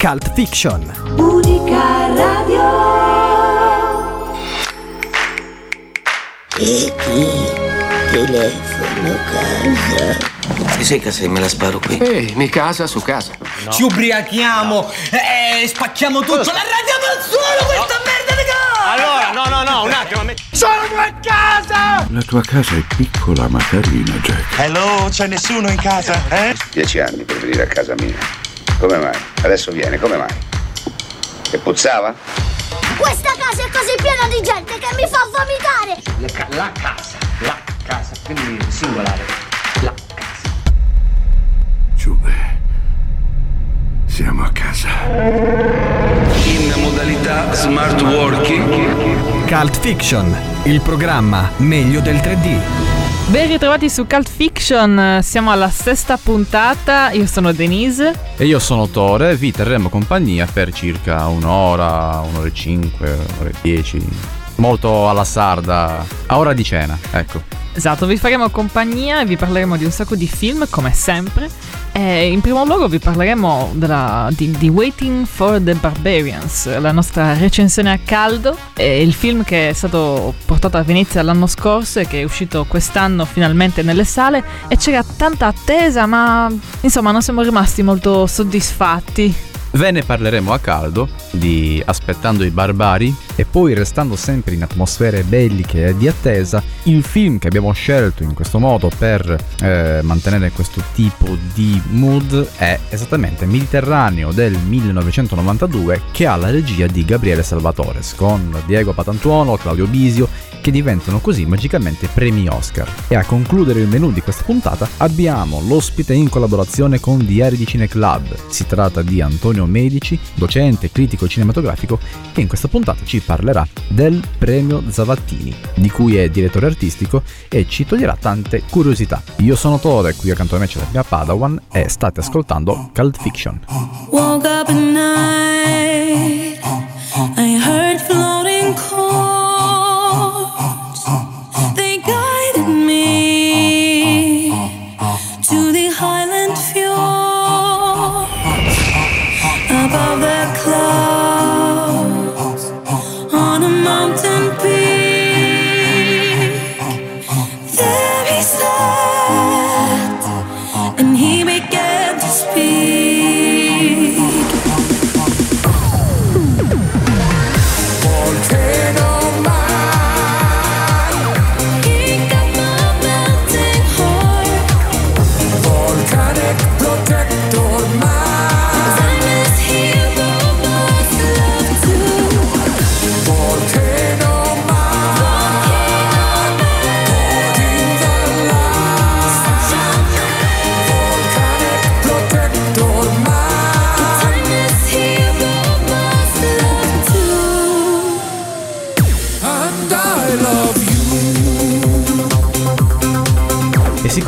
Cult Fiction. Unica radio. E qui, telefono casa. Ti sei casa e me la sparo qui. Ehi, mi casa su casa. Ci ubriachiamo e spacchiamo tutto. La radiamo al suolo questa merda di casa! Allora, no, no, no, un attimo. mi- Sono a casa! La tua casa è piccola ma carina, Jack. Hello, c'è nessuno in casa, eh? Dieci anni per venire a casa mia. Come mai? Adesso viene, come mai? E puzzava? Questa casa è così piena di gente che mi fa vomitare! la casa, la casa, quindi singolare. La casa. Giube. Siamo a casa. In modalità smart working. Cult Fiction, il programma meglio del 3D. Ben ritrovati su Cult Fiction, siamo alla sesta puntata, io sono Denise. E io sono Tore, vi terremo compagnia per circa un'ora, un'ora e cinque, un'ora e dieci. Molto alla sarda, a ora di cena, ecco. Esatto, vi faremo compagnia e vi parleremo di un sacco di film, come sempre. E in primo luogo vi parleremo della- di, di Waiting for the Barbarians, la nostra recensione a caldo. Il film che è stato portato a Venezia l'anno scorso e che è uscito quest'anno finalmente nelle sale. E c'era tanta attesa, ma insomma non siamo rimasti molto soddisfatti. Ve ne parleremo a caldo di Aspettando i barbari e poi restando sempre in atmosfere belliche e di attesa, il film che abbiamo scelto in questo modo per eh, mantenere questo tipo di mood è esattamente Mediterraneo del 1992 che ha la regia di Gabriele Salvatores con Diego Patantuono, Claudio Bisio che diventano così magicamente premi Oscar. E a concludere il menù di questa puntata abbiamo l'ospite in collaborazione con Diari di Cine Club. Si tratta di Antonio Medici, docente critico cinematografico, che in questa puntata ci parlerà del premio Zavattini, di cui è direttore artistico e ci toglierà tante curiosità. Io sono Tore, qui accanto a me c'è la mia Padawan e state ascoltando Cult Fiction. Woke up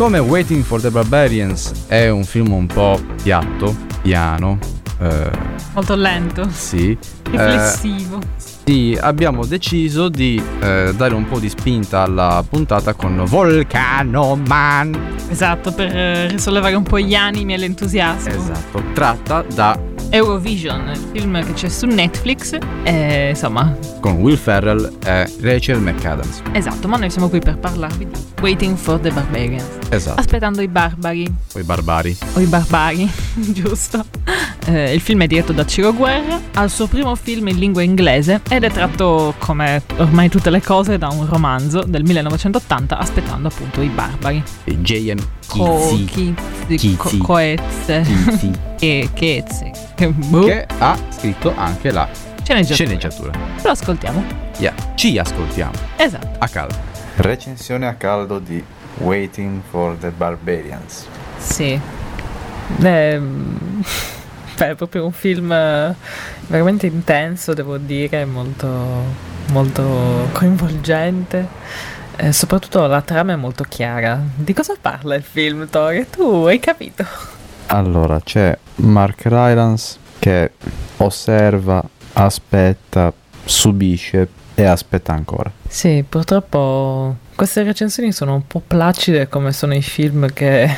siccome Waiting for the Barbarians è un film un po' piatto, piano, eh, Molto lento, sì, eh, riflessivo. sì, abbiamo deciso di eh, dare un po' di spinta alla puntata con Volcano Man. Esatto, per eh, risollevare un po' gli animi e l'entusiasmo. Esatto, tratta da Eurovision, il film che c'è su Netflix. E, insomma, con Will Ferrell e Rachel McAdams. esatto, ma noi siamo qui per parlarvi di Waiting for the Barbarians. Esatto, Aspettando i barbari, poi barbari. o i barbari, giusto? Eh, il film è diretto da Ciro Guerra, ha il suo primo film in lingua inglese ed è tratto, come ormai tutte le cose, da un romanzo del 1980, aspettando appunto i barbari. J.M. Co- Kizzi, Kizzi, Co- Kizzi. Coezze Kizzi, e. Che boh, che ha scritto anche la sceneggiatura. sceneggiatura. Lo ascoltiamo. Yeah. Ci ascoltiamo Esatto. a caldo. Recensione a caldo di Waiting for the Barbarians. Sì. Ehm, beh, è proprio un film eh, veramente intenso, devo dire, molto, molto coinvolgente. Eh, soprattutto la trama è molto chiara. Di cosa parla il film, Tori? Tu hai capito? Allora, c'è Mark Rylance che osserva, aspetta, subisce e aspetta ancora. Sì, purtroppo queste recensioni sono un po' placide come sono i film che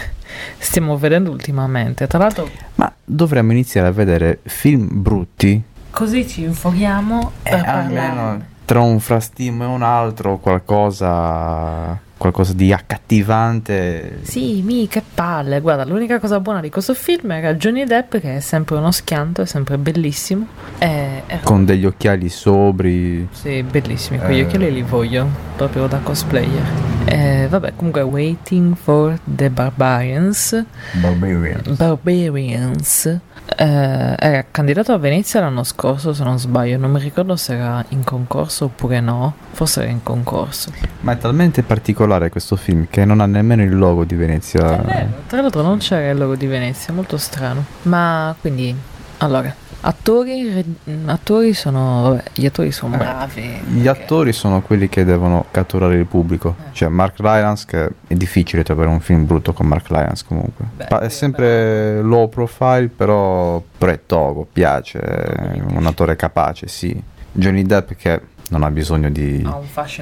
stiamo vedendo ultimamente. Tra l'altro, Ma dovremmo iniziare a vedere film brutti così ci infoghiamo Eh, almeno tra un frastino e un altro qualcosa qualcosa di accattivante Sì, mi che palle. Guarda, l'unica cosa buona di questo film era Johnny Depp, che è sempre uno schianto, è sempre bellissimo. E, e- con degli occhiali sobri Sì, bellissimi, quegli Eh. occhiali li voglio, proprio da cosplayer. Eh, vabbè, comunque, Waiting for the Barbarians. Barbarian Barbarians. Eh, era candidato a Venezia l'anno scorso, se non sbaglio. Non mi ricordo se era in concorso oppure no. Forse era in concorso. ma è talmente particolare questo film che non ha nemmeno il logo di Venezia Tra l'altro non c'era il logo di Venezia, molto strano. Ma quindi, allora, attori, re- attori sono, vabbè, gli attori sono bravi. gli attori sono quelli che devono catturare il pubblico. Cioè Mark Rylance che è difficile trovare un film brutto con Mark Rylance comunque. Pa- è sempre low profile però, però è togo piace è un attore capace sì. Johnny Depp che non ha bisogno di,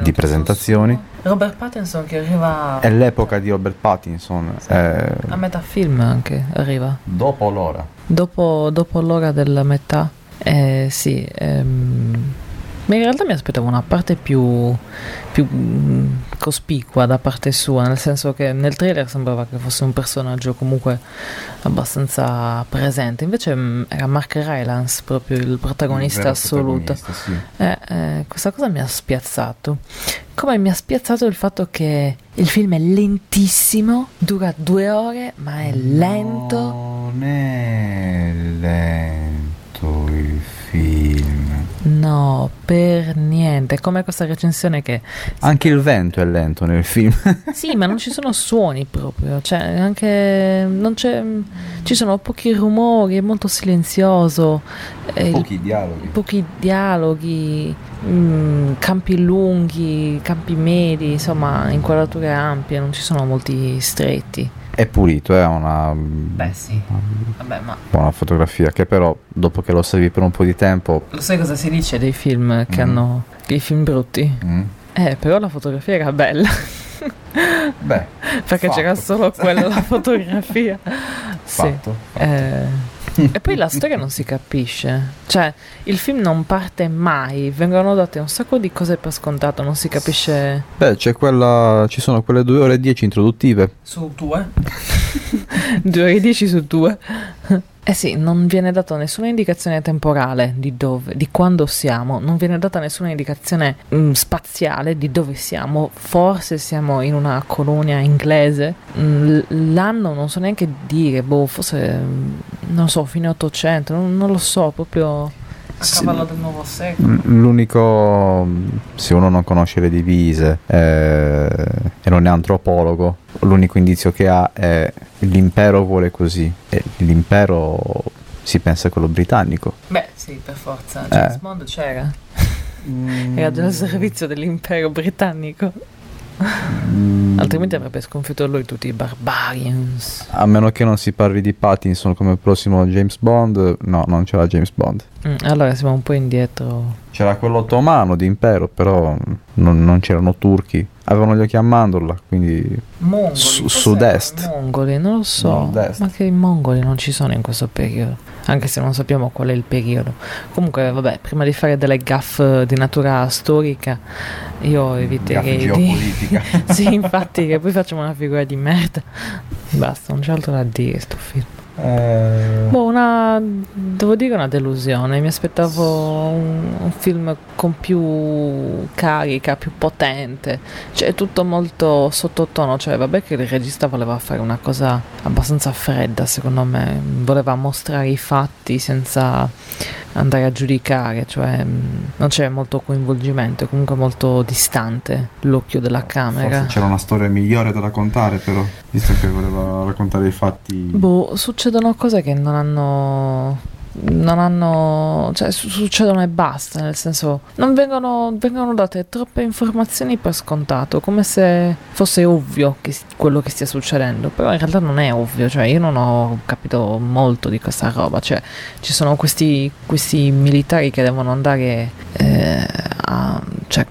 di presentazioni Robert Pattinson che arriva è l'epoca di Robert Pattinson eh, a metà film anche, arriva. dopo l'ora Dopo, dopo l'ora della metà, eh, sì. ehm, ma in realtà mi aspettavo una parte più, più mm, cospicua da parte sua, nel senso che nel trailer sembrava che fosse un personaggio comunque abbastanza presente, invece mm, era Mark Rylance proprio il protagonista vero assoluto. protagonista, sì. Eh, eh, questa cosa mi ha spiazzato. Come mi ha spiazzato il fatto che il film è lentissimo, dura due ore, ma è lento. non è lento il film No, per niente. Come questa recensione che. anche il vento è lento nel film Sì, ma non ci sono suoni proprio. Cioè, anche. Non c'è. Ci sono pochi rumori, è molto silenzioso. e il- pochi dialoghi pochi dialoghi, mm, campi lunghi, campi medi, insomma, inquadrature ampie, non ci sono molti stretti. È pulito è una Beh, sì. Vabbè, ma buona fotografia che però dopo che lo osservi per un po' di tempo lo sai cosa si dice dei film che Mm. hanno. dei film brutti? mm, Eh, però la fotografia era bella. beh Perché Fatto. c'era solo quella fotografia. Sì. fatto, fatto. Eh, e poi la storia non si capisce. Cioè, il film non parte mai. Vengono date un sacco di cose per scontato. Non si capisce. beh c'è quella ci sono quelle due ore e dieci introduttive Su due? due ore e dieci su due. Eh sì, non viene data nessuna indicazione temporale di dove, di quando siamo, non viene data nessuna indicazione mm, spaziale di dove siamo, forse siamo in una colonia inglese, Mm, l- l'anno non so neanche dire, boh, forse, mm, non so, fine 800, non, non lo so, proprio a cavallo del nuovo secolo. L'unico, se uno non conosce le divise eh, e non è antropologo, l'unico indizio che ha è l'impero vuole così. E l'impero si pensa a quello britannico. Beh, sì, per forza, Eh. James Bond c'era, era già al servizio dell'impero britannico. Mm, Altrimenti avrebbe sconfitto lui tutti i barbarians. a meno che non si parli di Pattinson come prossimo James Bond, no, non c'era James Bond. Mm, allora siamo un po' indietro. C'era quello ottomano di impero, però non, non c'erano turchi. Avevano gli occhi a mandorla, quindi Mongoli. Su- sud-est. Mongoli, non lo so. Nord-est. Ma che i mongoli non ci sono in questo periodo. Anche se non sappiamo qual è il periodo. Comunque, vabbè, prima di fare delle gaffe di natura storica, io eviterei Gaffe di. geopolitica. sì, infatti, che poi facciamo una figura di merda. Basta, non c'è altro da dire sto film. Eh, Boh, una. devo dire una delusione. Mi aspettavo un, un film con più carica, più potente. Cioè, tutto molto sottotono. Cioè, vabbè, che il regista voleva fare una cosa abbastanza fredda, secondo me. Voleva mostrare i fatti senza andare a giudicare. Cioè, mh, non c'è molto coinvolgimento, è comunque molto distante l'occhio della camera. Forse c'era una storia migliore da raccontare, però, visto che voleva raccontare i fatti. Boh, succedono cose che non hanno. Non hanno. cioè, su- succedono e basta. Nel senso, non vengono, vengono date troppe informazioni per scontato, come se fosse ovvio che quello che stia succedendo. Però in realtà non è ovvio. Cioè, io non ho capito molto di questa roba. Cioè, ci sono questi, questi militari che devono andare eh, a. cioè,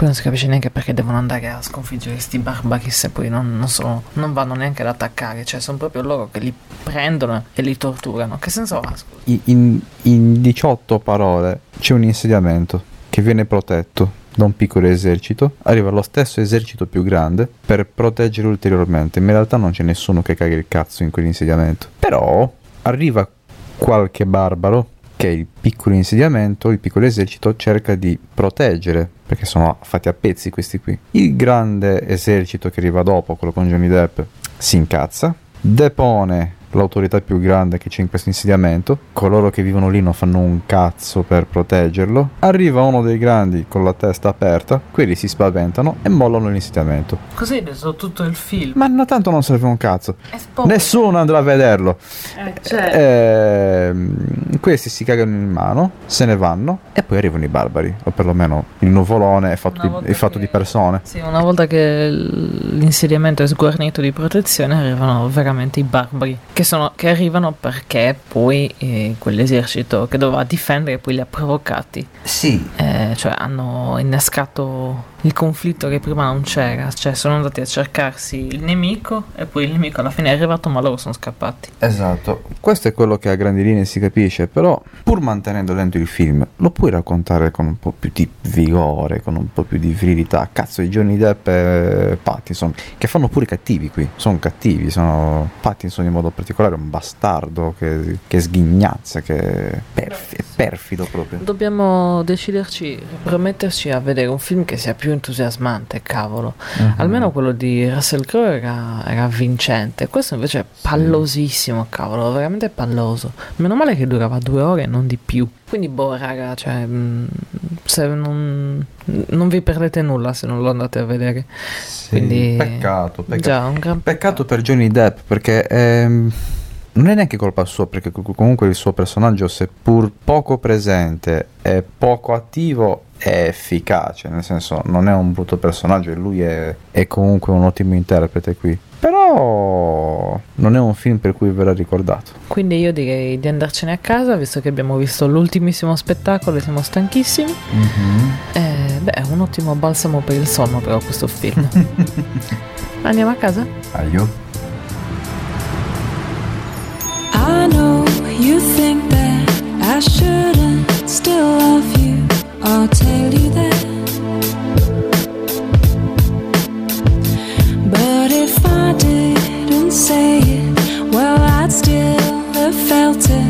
poi non si capisce neanche perché devono andare a sconfiggere questi barbari se poi non, non sono- non vanno neanche ad attaccare, cioè sono proprio loro che li prendono e li torturano. Che senso ha? In, in 18 parole c'è un insediamento che viene protetto da un piccolo esercito, arriva lo stesso esercito più grande per proteggere ulteriormente, in realtà non c'è nessuno che caga il cazzo in quell'insediamento. Però arriva qualche barbaro che il piccolo insediamento, il piccolo esercito cerca di proteggere, perché sono fatti a pezzi questi qui. Il grande esercito che arriva dopo, quello con Johnny Depp, si incazza, depone l'autorità più grande che c'è in questo insediamento, coloro che vivono lì non fanno un cazzo per proteggerlo, arriva uno dei grandi con la testa aperta, quelli si spaventano e mollano l'insediamento. Così hai preso tutto il film. Ma no, tanto non serve un cazzo. Nessuno andrà a vederlo. Eh, cioè, Ehm, questi si cagano in mano, se ne vanno e poi arrivano i barbari, o perlomeno il nuvolone è fatto, di, è fatto di persone. Sì, una volta che l'insediamento è sguarnito di protezione arrivano veramente i barbari che, sono, che arrivano perché poi eh, quell'esercito che doveva difendere poi li ha provocati. Sì. Eh, cioè hanno innescato il conflitto che prima non c'era, cioè sono andati a cercarsi il nemico e poi il nemico alla fine è arrivato ma loro sono scappati. Esatto, questo è quello che a grandi linee si capisce, però pur mantenendo lento il film, lo puoi raccontare con un po' più di vigore, con un po' più di virilità. Cazzo, i Johnny Depp e Pattinson, che fanno pure i cattivi qui, sono cattivi, sono Pattinson in modo particolare è un bastardo che, che sghignazza, che è perf- è perfido proprio. Dobbiamo deciderci, prometterci a vedere un film che sia più entusiasmante, cavolo. Mhm. Almeno quello di Russell Crowe era, era vincente. Questo invece è pallosissimo, cavolo, veramente palloso. Meno male che durava due ore e non di più. Quindi, boh, raga, cioè, mh, se non, non vi perdete nulla se non lo andate a vedere. Quindi, peccato, peccato. Già, un gran Peccato per Johnny Depp perché ehm, non è neanche colpa sua perché co- comunque il suo personaggio seppur poco presente e poco attivo è efficace, nel senso non è un brutto personaggio e lui è, è comunque un ottimo interprete qui. Però non è un film per cui verrà ricordato. Quindi io direi di andarcene a casa, visto che abbiamo visto l'ultimissimo spettacolo e siamo stanchissimi. Eh, beh, è un ottimo balsamo per il sonno però questo film. Andiamo a casa? Aio. Think that I shouldn't still love you. I'll tell you that. But if I didn't say it, well, I'd still have felt it.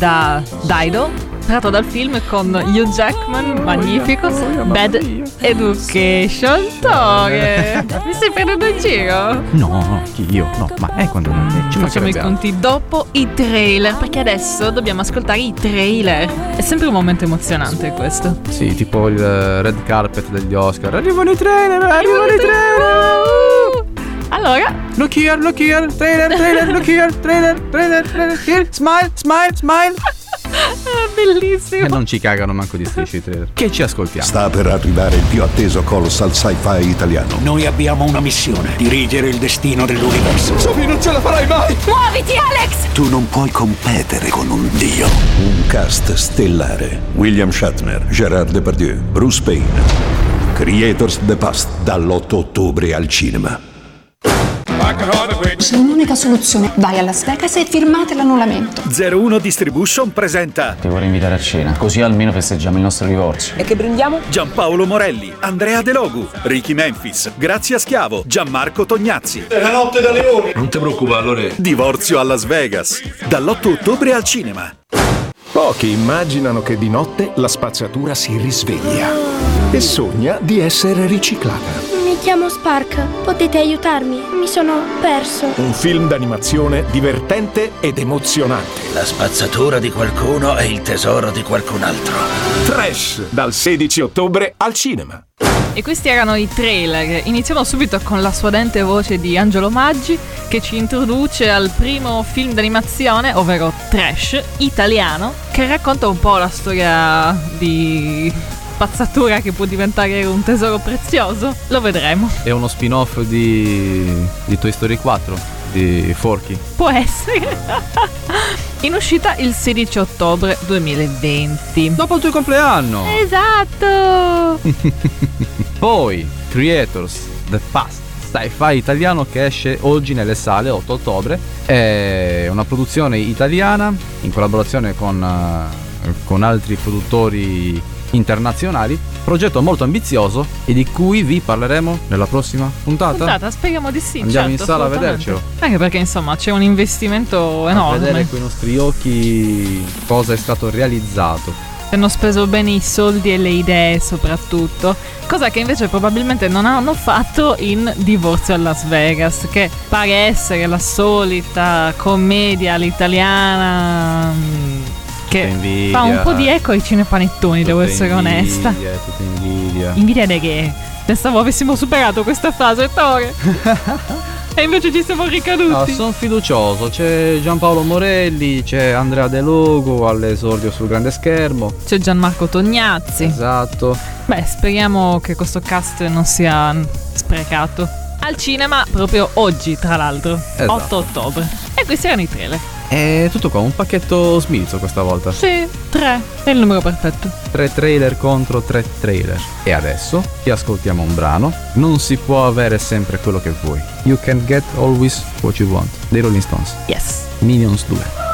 da Dido, tratto dal film con Hugh Jackman, magnifico, Bad Education. Tore, mi stai prendendo in giro? No, chi io? No, ma è quando ci Facciamo i conti dopo i trailer, perché adesso dobbiamo ascoltare i trailer. È sempre un momento emozionante questo. Sì, tipo il red carpet degli Oscar. Arrivano i trailer, arrivano i trailer. Allora, Look here, look here, trailer, trailer, look here, trailer, trailer, trailer, here, smile, smile, smile. bellissimo. E non ci cagano manco di strisci i trailer. Che ci ascoltiamo? Sta per arrivare il più atteso colossal sci-fi italiano. Noi abbiamo una missione, dirigere il destino dell'universo. Sophie, non ce la farai mai! Muoviti, Alex! Tu non puoi competere con un dio. Un cast stellare. William Shatner, Gerard Depardieu, Bruce Payne. Creators the Past dall'8 ottobre al cinema. C'è un'unica soluzione. Vai a Las Vegas e firmate l'annullamento. 01 Distribution presenta Ti vorrei invitare a cena, così almeno festeggiamo il nostro divorzio. E che prendiamo? Giampaolo Morelli, Andrea De Logu, Ricky Memphis, Grazia Schiavo, Gianmarco Tognazzi. È la notte da leoni! Non ti preoccupare, Lore. Divorzio a Las Vegas. Dall'8 ottobre al cinema. Pochi immaginano che di notte la spazzatura si risveglia e sogna di essere riciclata. Chiamo Spark. Potete aiutarmi? Mi sono perso. Un film d'animazione divertente ed emozionante. La spazzatura di qualcuno è il tesoro di qualcun altro. Trash dal 16 ottobre al cinema. E questi erano i trailer. Iniziamo subito con la suadente voce di Angelo Maggi che ci introduce al primo film d'animazione, ovvero Trash, italiano, che racconta un po' la storia di spazzatura che può diventare un tesoro prezioso. Lo vedremo. È uno spin-off di, di Toy Story 4, di Forky. Può essere. In uscita il 16 ottobre 2020. Dopo il tuo compleanno! Esatto! Poi, Creators, The Past, sci-fi italiano che esce oggi nelle sale 8 ottobre. È una produzione italiana in collaborazione con, eh, con altri produttori internazionali. Progetto molto ambizioso e di cui vi parleremo nella prossima puntata. Puntata, speriamo di sì. Andiamo certo, in sala a vedercelo. Anche perché insomma c'è un investimento A enorme. vedere con i nostri occhi cosa è stato realizzato. Hanno speso bene i soldi e le idee soprattutto, cosa che invece probabilmente non hanno fatto in Divorzio a Las Vegas, che pare essere la solita commedia all'italiana mm, che invidia. fa un po' di eco ai cinepanettoni, devo essere invidia, onesta. Tutta invidia. Invidia di che? Pensavo avessimo superato questa fase, Tore. e invece ci siamo No, ricaduti. sono fiducioso, c'è Giampaolo Morelli, c'è Andrea De Logo all'esordio sul grande schermo. C'è Gianmarco Tognazzi. Esatto. Beh, speriamo che questo cast non sia sprecato. Al cinema proprio oggi, tra l'altro, Esatto. 8 ottobre. E questi erano i trailer. È tutto qua, un pacchetto smilzo questa volta. Sì, 3. È il numero perfetto. Tre trailer contro tre trailer. E adesso ti ascoltiamo un brano. Non si può avere sempre quello che vuoi. You can get always what you want. Dei Rolling Stones. Yes. Minions 2.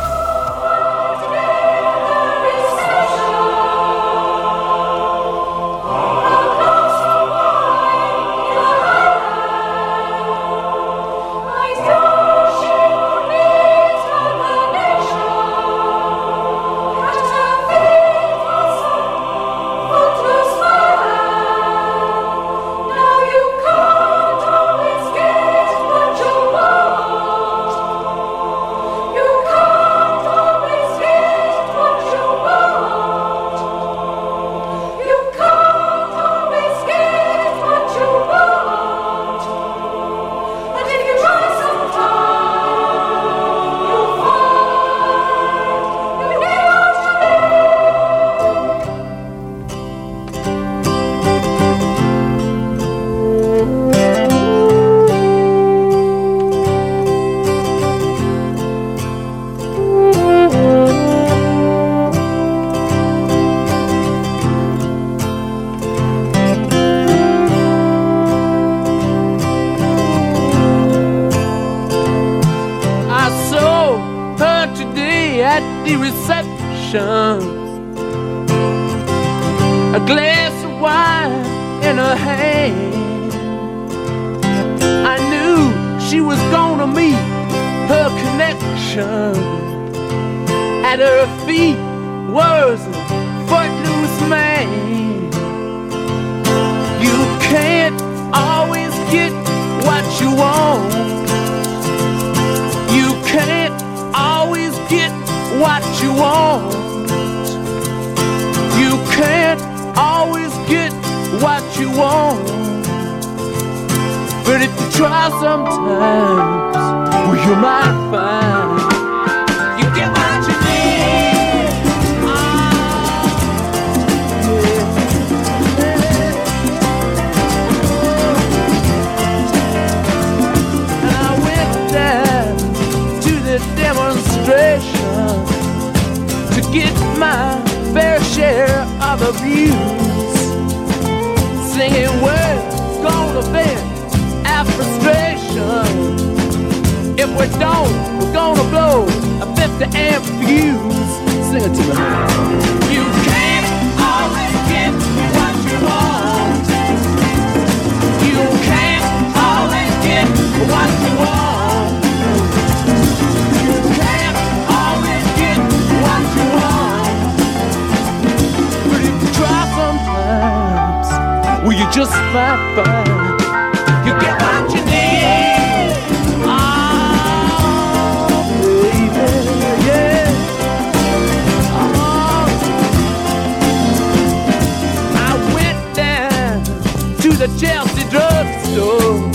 the Chelsea drugstore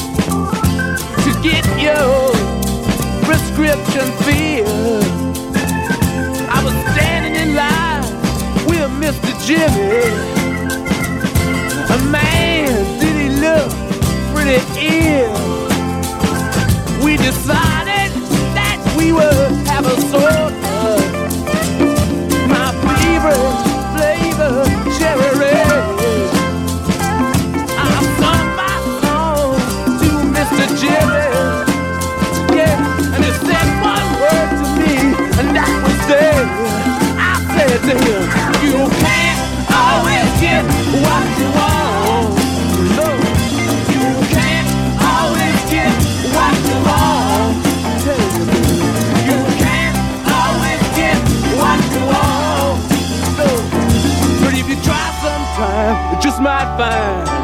to get your prescription filled. I was standing in line with Mr. Jimmy. A man, did he look pretty ill? We decided that we would have a sword. You can't always get what you want. You can't always get what you want. You can't always get what you want. But if you try sometime, you just might find.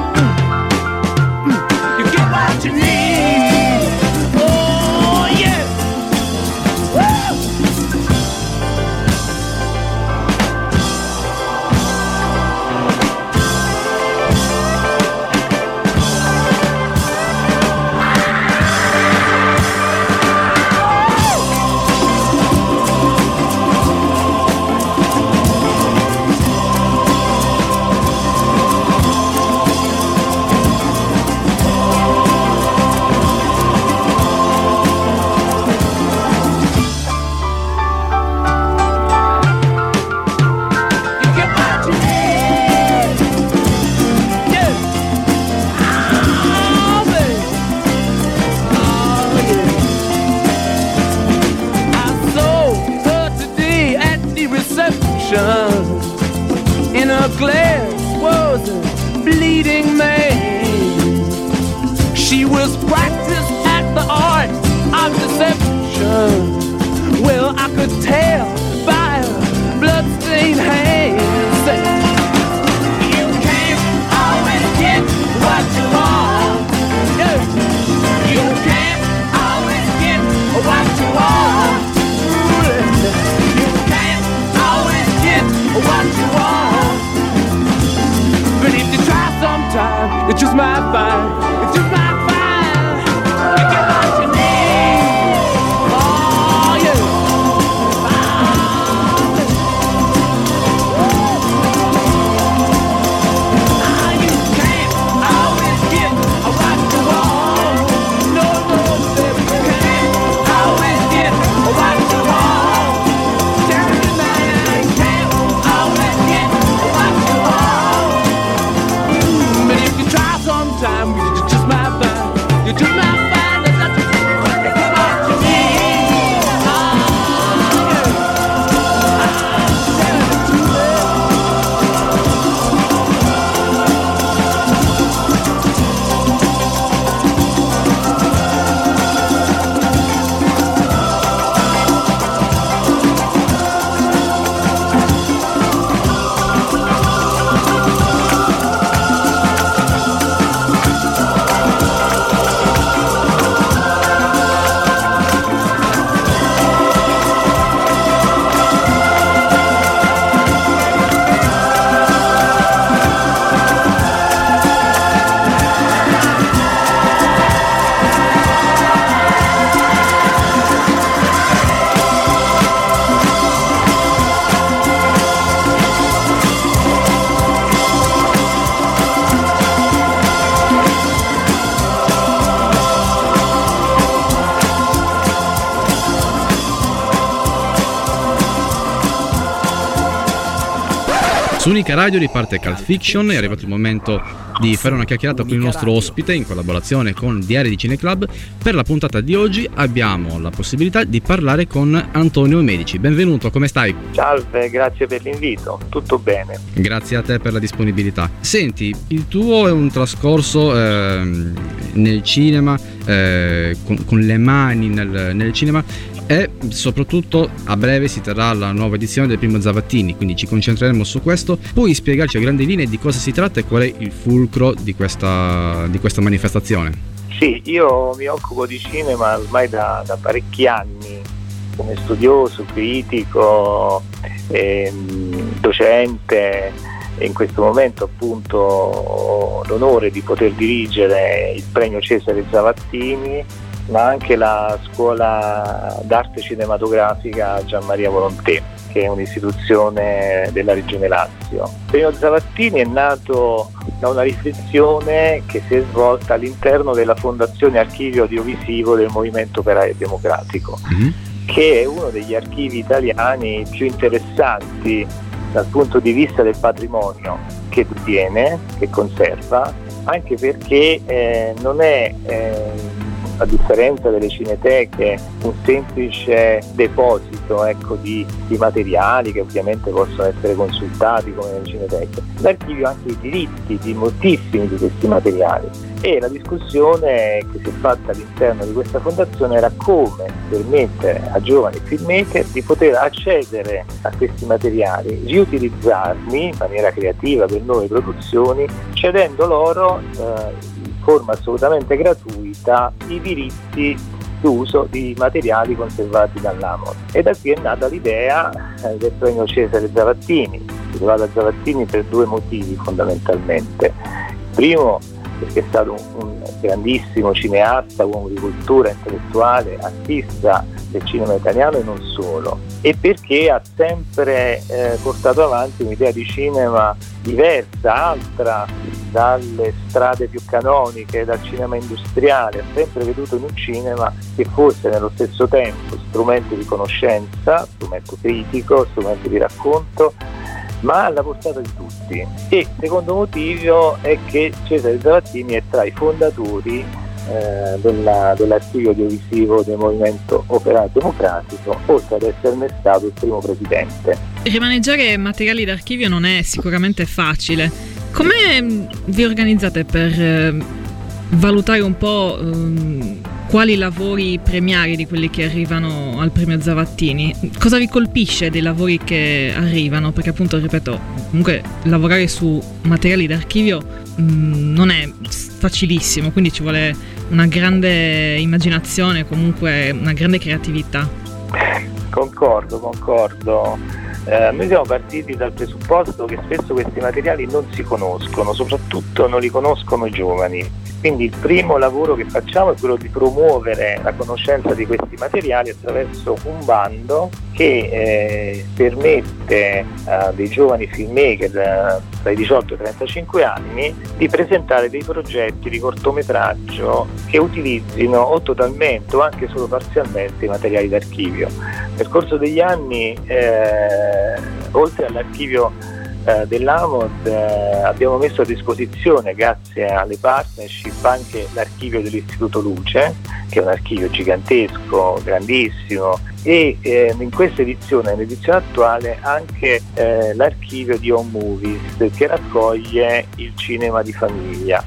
could tell by her bloodstained hands. You can't always get what you want. Yeah. You can't always get what you want. You can't always get what you want. But if you try sometime, it just might find. Su Unica Radio riparte Cult Fiction, è arrivato il momento di fare una chiacchierata con il nostro ospite in collaborazione con Diari di Cineclub. Per la puntata di oggi abbiamo la possibilità di parlare con Antonio Medici. Benvenuto, come stai? Salve, grazie per l'invito, tutto bene. Grazie a te per la disponibilità. Senti, il tuo è un trascorso ehm, nel cinema, eh, con, con le mani nel, nel cinema e soprattutto a breve si terrà la nuova edizione del primo Zavattini, quindi ci concentreremo su questo. Puoi spiegarci a grandi linee di cosa si tratta e qual è il fulcro di questa, di questa manifestazione? Sì, io mi occupo di cinema ormai da, da parecchi anni come studioso, critico, ehm, docente in questo momento appunto ho l'onore di poter dirigere il premio Cesare Zavattini ma anche la scuola d'arte cinematografica Gian Maria Volontè, che è un'istituzione della Regione Lazio. Premio Zavattini è nato da una riflessione che si è svolta all'interno della Fondazione Archivio Audiovisivo del Movimento Operaio Democratico, mm-hmm. che è uno degli archivi italiani più interessanti dal punto di vista del patrimonio che detiene, che conserva, anche perché eh, non è eh, a differenza delle cineteche, un semplice deposito ecco, di, di, materiali che ovviamente possono essere consultati come nelle cineteche. L'archivio ha anche i diritti di moltissimi di questi materiali e la discussione che si è fatta all'interno di questa fondazione era come permettere a giovani filmmaker di poter accedere a questi materiali, riutilizzarli in maniera creativa per nuove produzioni, cedendo loro eh, forma assolutamente gratuita i diritti d'uso di materiali conservati dall'Amor. E da qui è nata l'idea eh, del premio Cesare Zavattini, si da Zavattini per due motivi fondamentalmente. Primo perché è stato un, un grandissimo cineasta, uomo di cultura, intellettuale, artista del cinema italiano e non solo, e perché ha sempre eh, portato avanti un'idea di cinema diversa, altra dalle strade più canoniche, dal cinema industriale, ha sempre veduto in un cinema che fosse nello stesso tempo strumento di conoscenza, strumento critico, strumento di racconto, ma alla portata di tutti. E il secondo motivo è che Cesare Zavattini è tra i fondatori eh, della, dell'archivio audiovisivo del movimento operaio democratico, oltre ad esserne stato il primo presidente. Rimaneggiare materiali d'archivio non è sicuramente facile. Come vi organizzate per eh, valutare un po' eh, quali lavori premiari di quelli che arrivano al premio Zavattini? Cosa vi colpisce dei lavori che arrivano? Perché appunto, ripeto, comunque lavorare su materiali d'archivio mh, mm, non è facilissimo, quindi ci vuole una grande immaginazione, comunque una grande creatività. Concordo, concordo. Eh, noi siamo partiti dal presupposto che spesso questi materiali non si conoscono, soprattutto non li conoscono i giovani quindi il primo lavoro che facciamo è quello di promuovere la conoscenza di questi materiali attraverso un bando che eh, permette a dei giovani filmmaker eh, tra i 18 e i 35 anni di presentare dei progetti di cortometraggio che utilizzino o totalmente o anche solo parzialmente i materiali d'archivio. Nel corso degli anni, eh, oltre all'archivio eh, dell'AMOD eh, abbiamo messo a disposizione, grazie alle partnership, anche l'archivio dell'Istituto Luce, che è un archivio gigantesco, grandissimo, e eh, in questa edizione, nell'edizione attuale, anche eh, l'archivio di Home Movies, che raccoglie il cinema di famiglia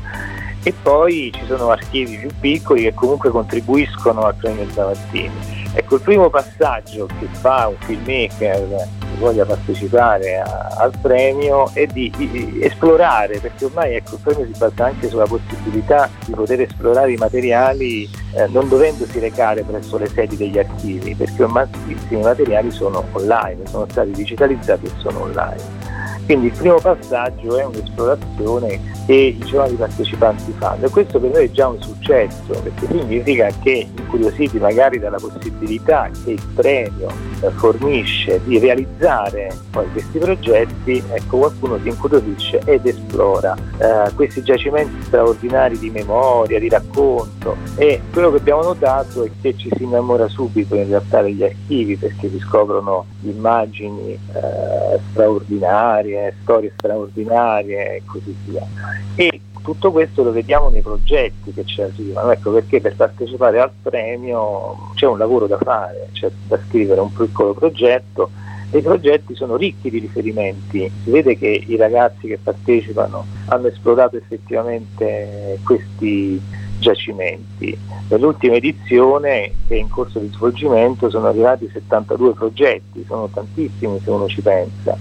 e poi ci sono archivi più piccoli che comunque contribuiscono al premio Zavattini. Ecco, il primo passaggio che fa un filmmaker voglia partecipare a, al premio è di, di, esplorare, perché ormai ecco, il premio si basa anche sulla possibilità di poter esplorare i materiali eh, non dovendosi recare presso le sedi degli archivi, perché ormai moltissimi materiali sono online, sono stati digitalizzati e sono online. Quindi il primo passaggio è un'esplorazione che i giovani partecipanti fanno. E questo per noi è già un successo perché significa che incuriositi magari dalla possibilità che il premio eh, fornisce di realizzare poi questi progetti, ecco qualcuno si incuriosisce ed esplora eh, questi giacimenti straordinari di memoria, di racconto. E quello che abbiamo notato è che ci si innamora subito in realtà degli archivi perché si scoprono immagini eh, straordinarie straordinarie, storie straordinarie e così via. E tutto questo lo vediamo nei progetti che ci arrivano, ecco perché per partecipare al premio c'è un lavoro da fare, c'è da scrivere un piccolo progetto e i progetti sono ricchi di riferimenti, si vede che i ragazzi che partecipano hanno esplorato effettivamente questi giacimenti. Nell'ultima edizione che è in corso di svolgimento sono arrivati 72 progetti, sono tantissimi se uno ci pensa,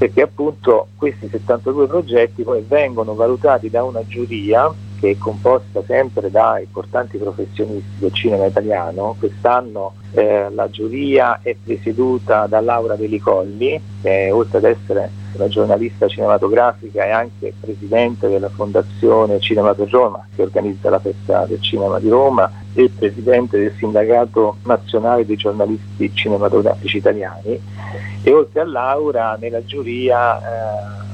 perché appunto questi 72 progetti poi vengono valutati da una giuria che è composta sempre da importanti professionisti del cinema italiano. Quest'anno eh, la giuria è presieduta da Laura Velicolli, che oltre ad essere una giornalista cinematografica è anche presidente della Fondazione Cinema per Roma, che organizza la festa del cinema di Roma, e presidente del Sindacato Nazionale dei giornalisti cinematografici italiani. E oltre a Laura nella giuria eh,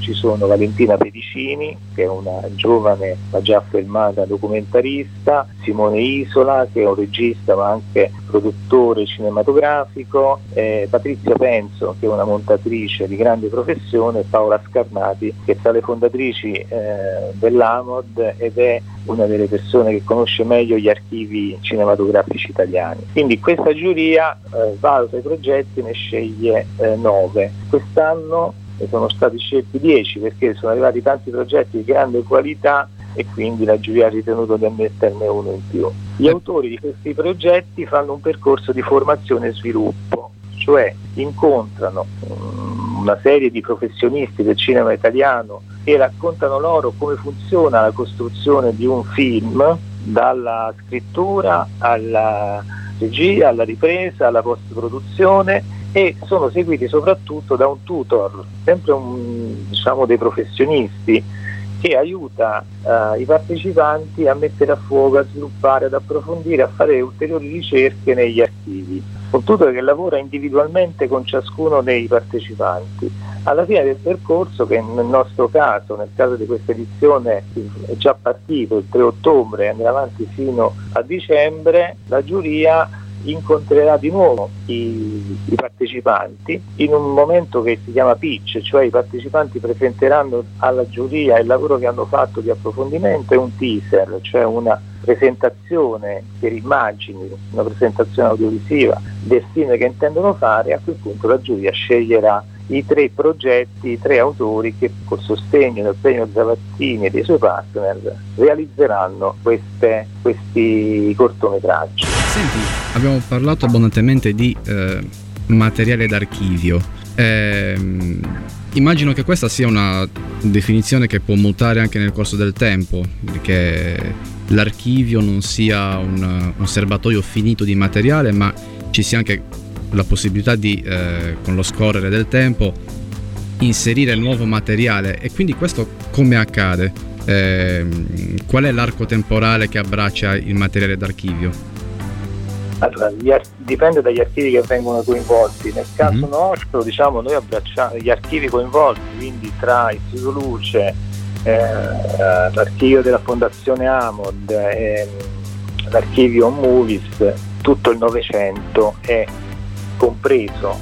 ci sono Valentina Pedicini, che è una giovane ma già affermata documentarista, Simone Isola, che è un regista ma anche produttore cinematografico, eh, Patrizia Penso, che è una montatrice di grande professione, e Paola Scarnati, che è tra le fondatrici eh, dell'AMOD ed è una delle persone che conosce meglio gli archivi cinematografici italiani. Quindi questa giuria eh, valuta i progetti e ne sceglie eh, nove. Quest'anno ne sono stati scelti 10 perché sono arrivati tanti progetti di grande qualità e quindi la giuria ha ritenuto di ammetterne uno in più. Gli autori di questi progetti fanno un percorso di formazione e sviluppo, cioè incontrano um, una serie di professionisti del cinema italiano e raccontano loro come funziona la costruzione di un film, dalla scrittura alla regia, alla ripresa, alla post-produzione e sono seguiti soprattutto da un tutor, sempre un, diciamo, dei professionisti che aiuta eh, i partecipanti a mettere a fuoco, a sviluppare, ad approfondire, a fare ulteriori ricerche negli archivi. Un tutor che lavora individualmente con ciascuno dei partecipanti. Alla fine del percorso, che nel nostro caso, nel caso di questa edizione è già partito il 3 ottobre e andrà avanti fino a dicembre, la giuria incontrerà di nuovo i, i, partecipanti in un momento che si chiama pitch, cioè i partecipanti presenteranno alla giuria il lavoro che hanno fatto di approfondimento e un teaser, cioè una presentazione per immagini, una presentazione audiovisiva del film che intendono fare, a quel punto la giuria sceglierà i tre progetti, i tre autori che col sostegno del premio Zavazzini e dei suoi partner realizzeranno queste, questi cortometraggi. Senti, abbiamo parlato abbondantemente di eh, materiale d'archivio. Eh, immagino che questa sia una definizione che può mutare anche nel corso del tempo, che l'archivio non sia un, un serbatoio finito di materiale, ma ci sia anche la possibilità di, eh, con lo scorrere del tempo, inserire nuovo materiale e quindi questo come accade? Eh, qual è l'arco temporale che abbraccia il materiale d'archivio? Allora, ar- dipende dagli archivi che vengono coinvolti. Nel caso mm-hmm. nostro, diciamo, noi abbracciamo gli archivi coinvolti, quindi tra Istituto Luce, eh, l'archivio della Fondazione Amod, eh, l'archivio Movies, tutto il Novecento è compreso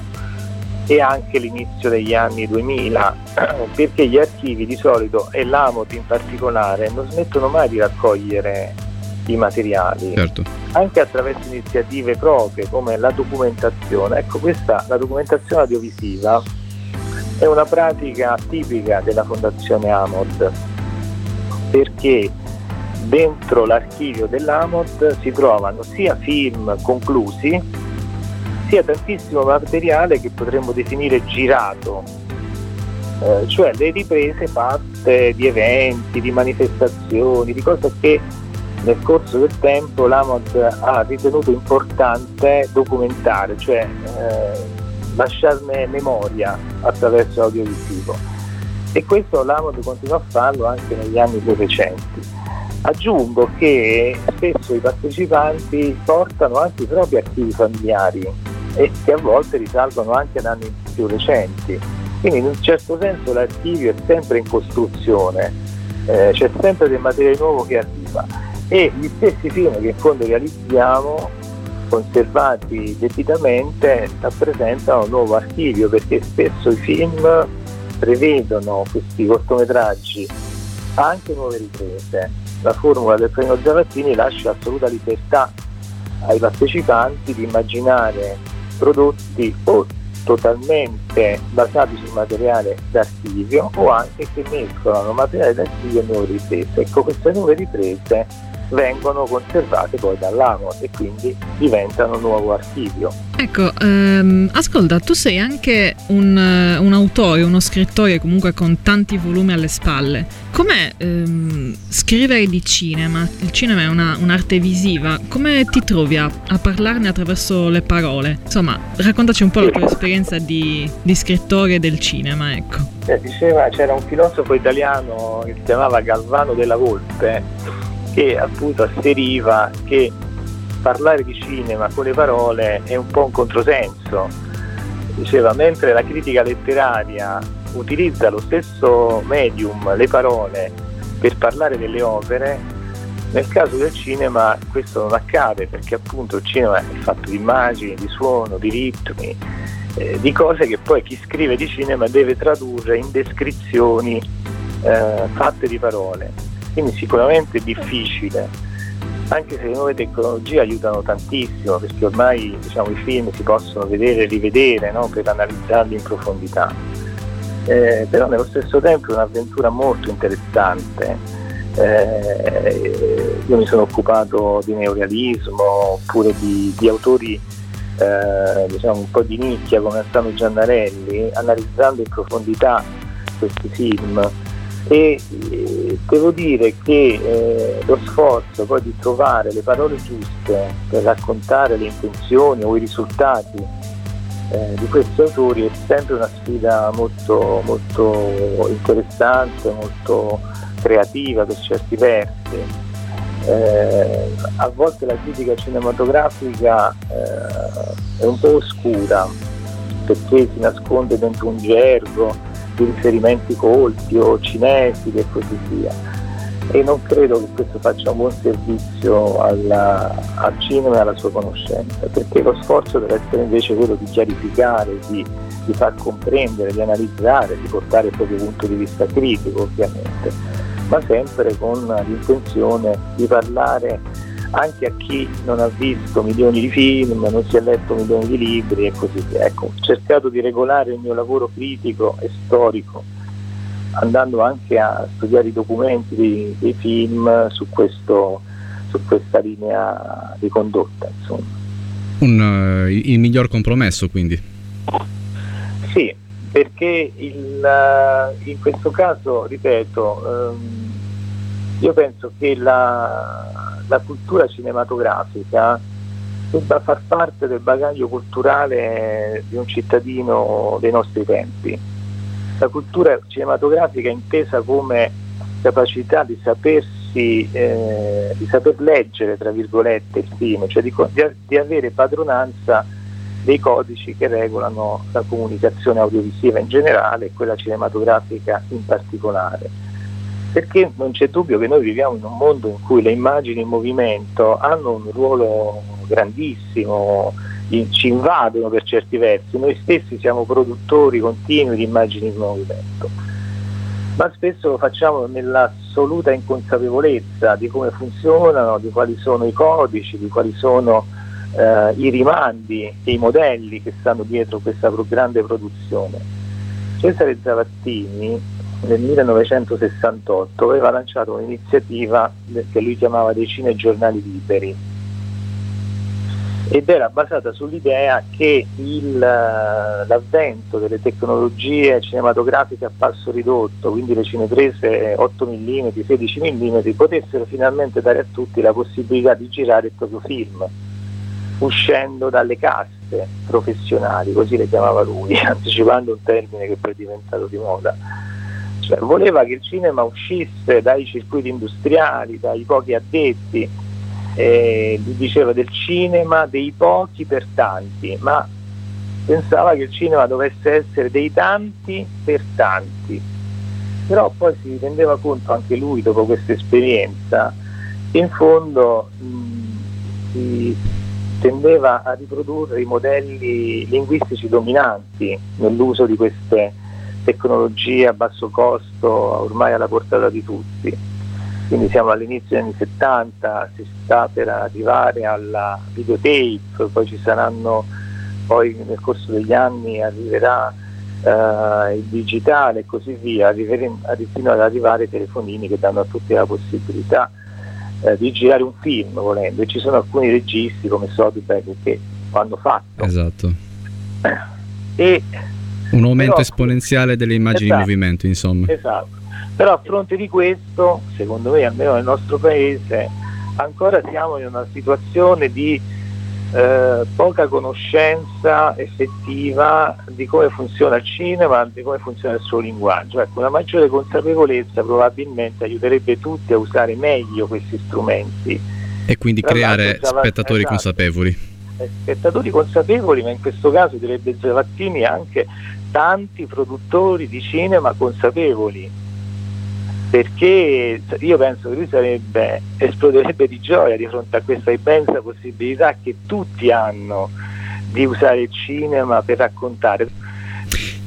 e anche l'inizio degli anni 2000 perché gli archivi di solito e l'AMOT in particolare non smettono mai di raccogliere i materiali certo. anche attraverso iniziative proprie come la documentazione ecco questa la documentazione audiovisiva è una pratica tipica della fondazione AMOD perché dentro l'archivio dell'AMOD si trovano sia film conclusi sia tantissimo materiale che potremmo definire girato, eh, cioè le riprese fatte di eventi, di manifestazioni, di cose che nel corso del tempo l'AMOD ha ritenuto importante documentare, cioè eh, lasciarne memoria attraverso l'audiovisivo. E questo l'AMOD continua a farlo anche negli anni più recenti. Aggiungo che spesso i partecipanti portano anche i propri archivi familiari e che a volte risalgono anche ad anni più recenti. Quindi in un certo senso l'archivio è sempre in costruzione, eh, c'è sempre del materiale nuovo che arriva e gli stessi film che in fondo realizziamo conservati debitamente rappresentano un nuovo archivio perché spesso i film prevedono questi cortometraggi anche nuove riprese. La formula del premio Zavattini lascia assoluta libertà ai partecipanti di immaginare prodotti o totalmente basati sul materiale d'archivio o anche che mescolano materiale d'archivio e nuove riprese. Ecco, queste nuove riprese vengono conservate poi dall'AMO e quindi diventano nuovo archivio. Ecco, ehm, ascolta, tu sei anche un, eh, un, autore, uno scrittore comunque con tanti volumi alle spalle. Com'è ehm, scrivere di cinema? Il cinema è una, un'arte visiva, come ti trovi a, a, parlarne attraverso le parole? Insomma, raccontaci un po' la tua esperienza di, di scrittore del cinema, ecco. Eh, diceva, c'era un filosofo italiano che si chiamava Galvano della Volpe che appunto asseriva che parlare di cinema con le parole è un po' un controsenso. Diceva, mentre la critica letteraria utilizza lo stesso medium, le parole, per parlare delle opere, nel caso del cinema questo non accade perché appunto il cinema è fatto di immagini, di suono, di ritmi, eh, di cose che poi chi scrive di cinema deve tradurre in descrizioni eh, fatte di parole quindi sicuramente è difficile, anche se le nuove tecnologie aiutano tantissimo, perché ormai diciamo, i film si possono vedere e rivedere no? per analizzarli in profondità. Eh, però nello stesso tempo è un'avventura molto interessante. Eh, io mi sono occupato di neorealismo oppure di, di autori eh, diciamo un po' di nicchia come Antonio Giannarelli, analizzando in profondità questi film e eh, devo dire che eh, lo sforzo poi di trovare le parole giuste per raccontare le intenzioni o i risultati eh, di questi autori è sempre una sfida molto, molto interessante, molto creativa per certi versi. Eh, a volte la critica cinematografica eh, è un po' oscura perché si nasconde dentro un gergo riferimenti colti o cinesi e così via. E non credo che questo faccia un buon servizio alla, al cinema e alla sua conoscenza, perché lo sforzo deve essere invece quello di chiarificare, di, di far comprendere, di analizzare, di portare il proprio punto di vista critico ovviamente, ma sempre con l'intenzione di parlare anche a chi non ha visto milioni di film, non si è letto milioni di libri e così via. Ecco, ho cercato di regolare il mio lavoro critico e storico, andando anche a studiare i documenti dei, dei film su, questo, su, questa linea di condotta. Un, uh, il miglior compromesso quindi? Sì, perché il, uh, in questo caso, ripeto, um, io penso che la, la cultura cinematografica debba far parte del bagaglio culturale di un cittadino dei nostri tempi. La cultura cinematografica è intesa come capacità di sapersi, eh, di saper leggere, tra virgolette, il film, cioè di, di, di avere padronanza dei codici che regolano la comunicazione audiovisiva in generale e quella cinematografica in particolare perché non c'è dubbio che noi viviamo in un mondo in cui le immagini in movimento hanno un ruolo grandissimo, ci invadono per certi versi, noi stessi siamo produttori continui di immagini in movimento, ma spesso lo facciamo nell'assoluta inconsapevolezza di come funzionano, di quali sono i codici, di quali sono eh, i rimandi e i modelli che stanno dietro questa grande produzione. Cesare Zavattini nel 1968 aveva lanciato un'iniziativa che lui chiamava dei cinegiornali liberi. Ed era basata sull'idea che il, l'avvento delle tecnologie cinematografiche a passo ridotto, quindi le cineprese 8 mm, 16 mm, potessero finalmente dare a tutti la possibilità di girare il proprio film, uscendo dalle casse professionali, così le chiamava lui, anticipando un termine che poi è diventato di moda cioè, voleva che il cinema uscisse dai circuiti industriali, dai pochi addetti, eh, diceva del cinema dei pochi per tanti, ma pensava che il cinema dovesse essere dei tanti per tanti. Però poi si rendeva conto anche lui dopo questa esperienza che in fondo mh, si tendeva a riprodurre i modelli linguistici dominanti nell'uso di queste tecnologia a basso costo ormai alla portata di tutti. Quindi siamo all'inizio degli anni 70, si sta per arrivare alla videotape, poi ci saranno, poi nel corso degli anni arriverà eh, il digitale e così via, arriveremo- fino ad arrivare ai telefonini che danno a tutti la possibilità eh, di girare un film volendo. E ci sono alcuni registi come Soderbergh che lo hanno fatto. Esatto. E Un aumento Però- esponenziale delle immagini Esatto. in movimento, insomma. Esatto. Però a fronte di questo, secondo me, almeno nel nostro paese, ancora siamo in una situazione di eh, poca conoscenza effettiva di come funziona il cinema, di come funziona il suo linguaggio. Ecco, una maggiore consapevolezza probabilmente aiuterebbe tutti a usare meglio questi strumenti. E quindi Tra creare spettatori esatto. consapevoli. Eh, spettatori consapevoli, ma in questo caso direbbe Zavattini anche tanti produttori di cinema consapevoli. Perché io penso che lui sarebbe, esploderebbe di gioia di fronte a questa immensa possibilità che tutti hanno di usare il cinema per raccontare.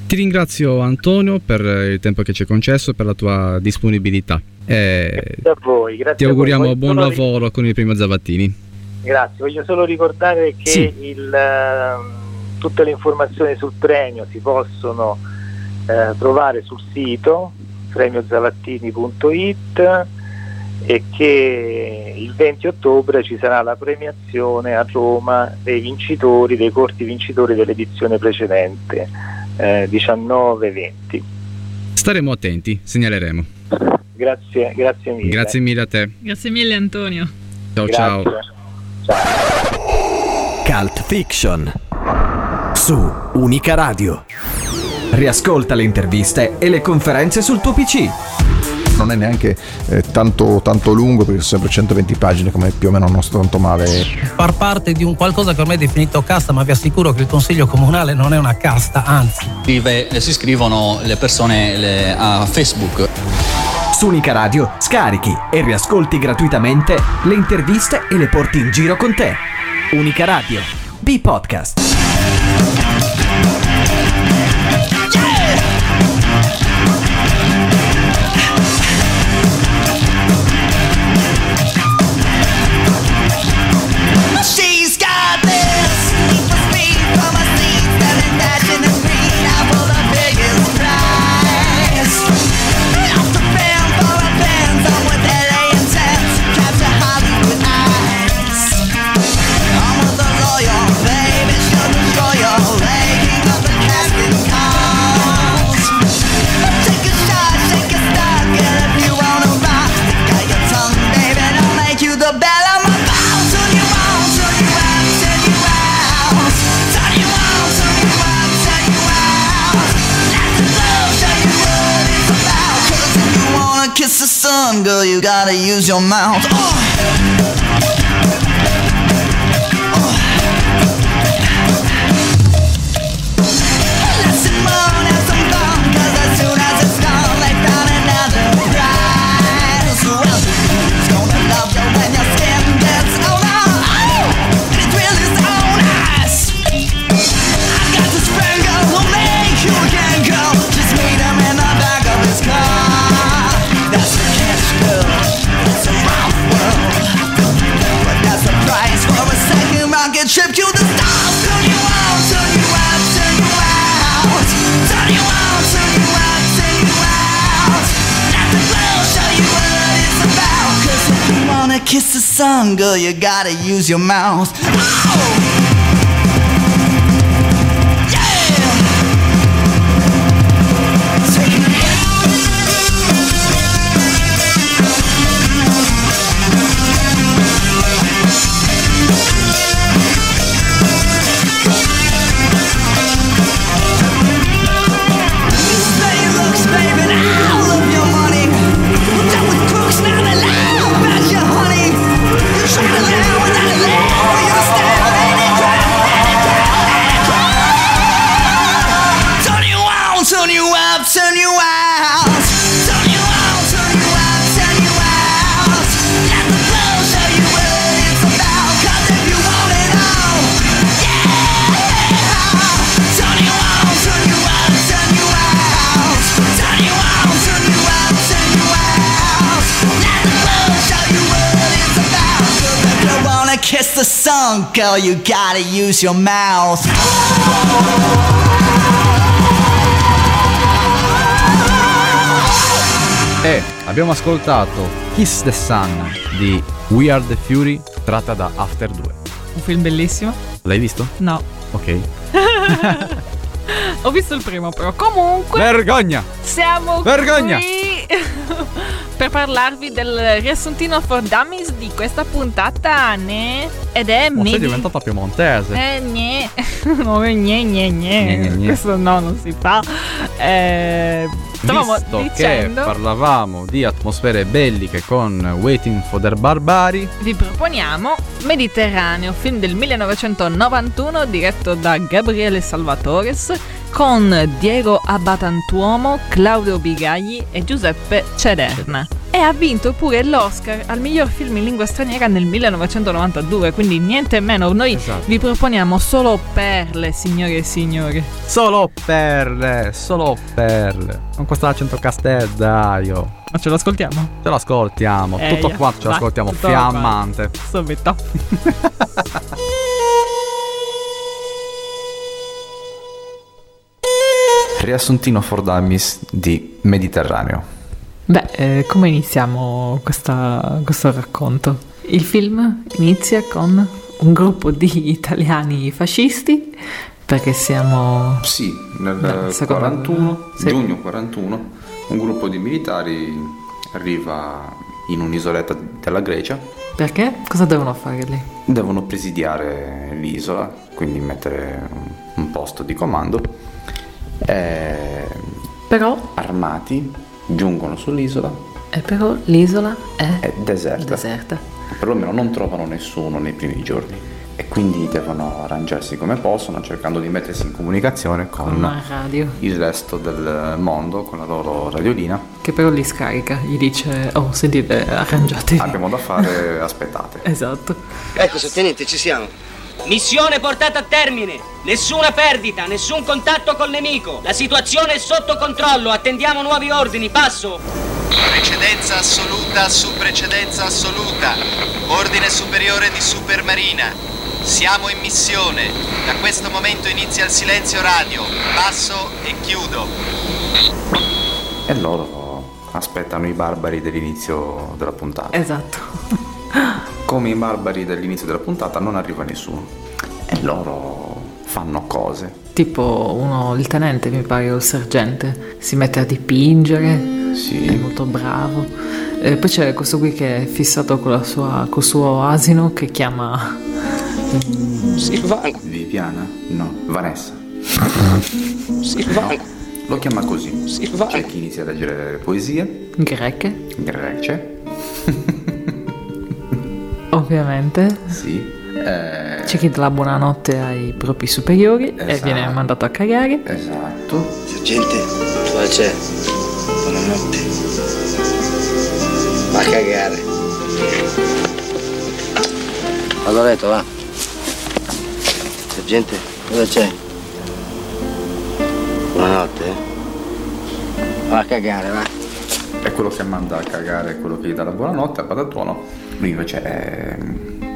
Ti ringrazio Antonio per il tempo che ci hai concesso e per la tua disponibilità. E Grazie a voi, grazie ti voi. auguriamo Voglio buon lavoro con il primo Zavattini. Grazie, voglio solo ricordare che Sì. il, ehm, tutte le informazioni sul premio si possono eh, trovare sul sito premiozavattini.it e che il 20 ottobre ci sarà la premiazione a Roma dei vincitori, dei corti vincitori dell'edizione precedente, eh, 19-20. Staremo attenti, segnaleremo. Grazie, grazie mille. Grazie mille a te. Grazie mille Antonio. Ciao ciao. Cult Fiction su Unica Radio. Riascolta le interviste e le conferenze sul tuo PC. Non è neanche eh, tanto, tanto lungo perché sono sempre 120 pagine come più o meno non sto tanto male. far parte di un qualcosa che ormai è definito casta, ma vi assicuro che il Consiglio Comunale non è una casta, anzi. Eh, si iscrivono le persone le- a Facebook. Su Unica Radio scarichi e riascolti gratuitamente le interviste e le porti in giro con te. Unica Radio. B-Podcast. Girl, you gotta use your mouth. Oh. Girl, you gotta use your mouth. Steady sun, girl, you gotta use your mouth. E abbiamo ascoltato Kiss the Sun di We Are the Fury tratta da After 2. Un film bellissimo? L'hai visto? No. Ok. Ho visto il primo, però comunque Vergogna! siamo Vergogna! qui per parlarvi del riassuntino for dummies di questa puntata, ne? Ed è Ma sei Medi- diventata piemontese. Eh, gne. No, gne. Gne, gne, gne. Questo no, non si fa. Eh, stavamo Visto dicendo... che parlavamo di atmosfere belliche con Waiting for the Barbari, Vi proponiamo Mediterraneo, film del 1991 diretto da Gabriele Salvatores con Diego Abbatantuomo, Claudio Bigagli e Giuseppe Cederna. E ha vinto pure l'Oscar al miglior film in lingua straniera nel 1992, quindi niente meno. Noi Esatto. vi proponiamo solo perle, signore e signori. solo perle, solo perle. Con questo accento castellario. Ma ce lo ascoltiamo? Ce l'ascoltiamo, Eh, tutto quanto ce l'ascoltiamo, fiammante. Subito. Riassuntino for Dummies di Mediterraneo. Beh, eh, come iniziamo questa- questo racconto? Il film inizia con un gruppo di italiani fascisti, perché siamo... Sì, nel seconda- 41, sì. giugno 41, un gruppo di militari arriva in un'isoletta della Grecia. Perché? Cosa devono fare lì? Devono presidiare l'isola, quindi mettere un posto di comando. E Però, armati giungono sull'isola, eh, però l'isola è è deserta. deserta. Perlomeno non trovano nessuno nei primi giorni. E quindi devono arrangiarsi come possono, cercando di mettersi in comunicazione con radio. il resto del mondo, con la loro radiolina. Che però li scarica, gli dice, oh sentite, arrangiatevi. Abbiamo da fare, aspettate. Esatto. Ecco, sottenente, ci siamo. Missione portata a termine. Nessuna perdita, nessun contatto col nemico. La situazione è sotto controllo. Attendiamo nuovi ordini. Passo. Precedenza assoluta su precedenza assoluta. Ordine superiore di Supermarina. Siamo in missione. Da questo momento inizia il silenzio radio. Passo e chiudo. E loro aspettano i barbari dell'inizio della puntata. Esatto. Come i barbari dell'inizio della puntata non arriva nessuno. E loro fanno cose. Tipo uno, il tenente mi pare, o il sergente, si mette a dipingere, è molto bravo. E poi c'è questo qui che è fissato con la sua, col suo asino che chiama... Silvana. Viviana? No, Vanessa. Silvana. Lo chiama così. Silvana. C'è chi inizia a leggere poesie. Greche, Grece. ovviamente. Sì. Eh, C'è chi dà la buonanotte ai propri superiori e Esatto. viene mandato a cagare. Esatto. Sergente, cosa c'è? Buonanotte. Va a cagare. Vado a letto, va. Sergente, cosa c'è? Buonanotte. Va a cagare, va. È quello che manda a cagare, quello che gli dà la buonanotte a patatuono. Lui invece è,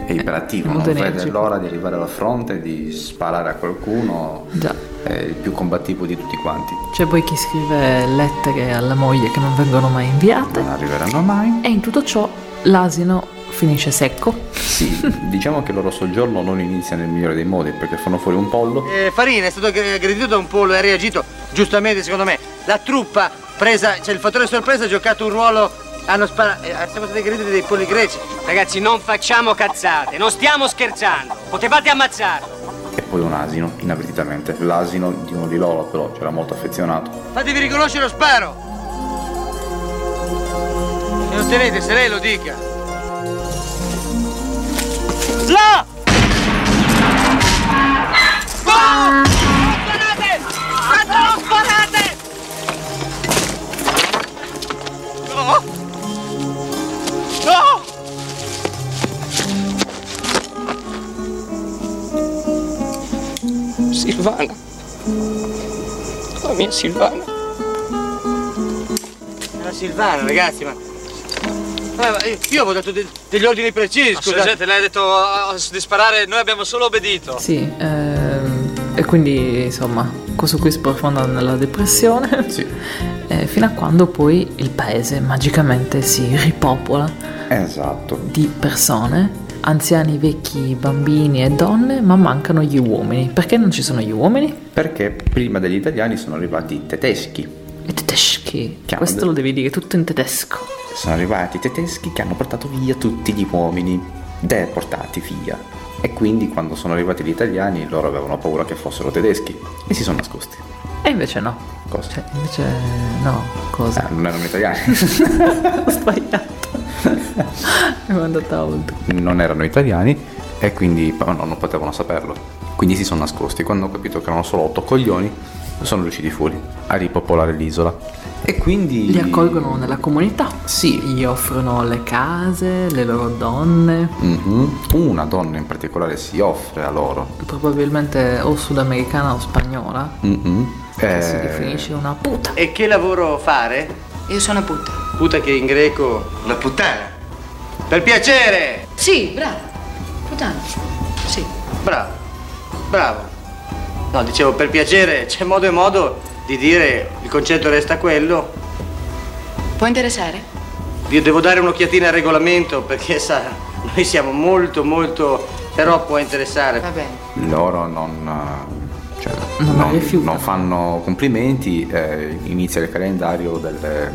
è iperattivo, non Molto vede l'ora di arrivare alla fronte, di sparare a qualcuno. Già. È il più combattivo di tutti quanti. C'è poi chi scrive lettere alla moglie che non vengono mai inviate. Non arriveranno mai. E in tutto ciò l'asino finisce secco. Sì, diciamo che il loro soggiorno non inizia nel migliore dei modi perché fanno fuori un pollo. Eh, Farina è stato aggre- aggredito da un pollo e ha reagito giustamente secondo me. La truppa presa, cioè il fattore sorpresa ha giocato un ruolo. Hanno sparato. siamo stati aggrediti dei polli greci. Ragazzi, non facciamo cazzate. Non stiamo scherzando. Potevate ammazzarlo. E poi un asino, inavvertitamente. L'asino di uno di loro, però c'era molto affezionato. Fatevi riconoscere lo sparo! E lo tenete se lei lo dica. Là! No! Sparate! Silvana. La mia Silvana. La Silvana, ragazzi, ma. Eh, io- avevo dato de- degli ordini precisi, scusa. Sergente, lei ha detto ah, di sparare, noi abbiamo solo obbedito. Sì, ehm, e quindi insomma, questo qui sprofonda nella depressione. Sì. Eh, fino a quando poi il paese magicamente si ripopola Esatto. di persone, anziani, vecchi, bambini e donne, ma mancano gli uomini. Perché non ci sono gli uomini? Perché prima degli italiani sono arrivati i tedeschi. I tedeschi. Che hanno Questo de- lo devi dire tutto in tedesco. Sono arrivati i tedeschi che hanno portato via tutti gli uomini, deportati via. E quindi quando sono arrivati gli italiani loro avevano paura che fossero tedeschi e si sono nascosti. E invece no. Cosa? Cioè, invece no, cosa? Ah, non erano italiani. Ho sbagliato. È andata oltre. non erano italiani e quindi però no, non potevano saperlo. Quindi si sono nascosti. Quando ho capito che erano solo otto coglioni, sono riusciti fuori a ripopolare l'isola. E quindi... Li accolgono nella comunità. Sì. Gli offrono le case, le loro donne. Mhm. Una donna in particolare si offre a loro. Probabilmente o sudamericana o spagnola. Mhm. Che si Eh, definisce una puta. E che lavoro fare? Io sono puta. Puta che in greco... La puttana. Per piacere! Sì, bravo. Puttana. Sì. Bravo, bravo. No, dicevo, per piacere, c'è modo e modo di dire il concetto resta quello. Può interessare? Io devo dare un'occhiatina al regolamento perché sa, noi siamo molto molto. però può interessare. Va bene. loro non, eh, cioè, Non non- non fanno complimenti, eh, inizia il calendario delle,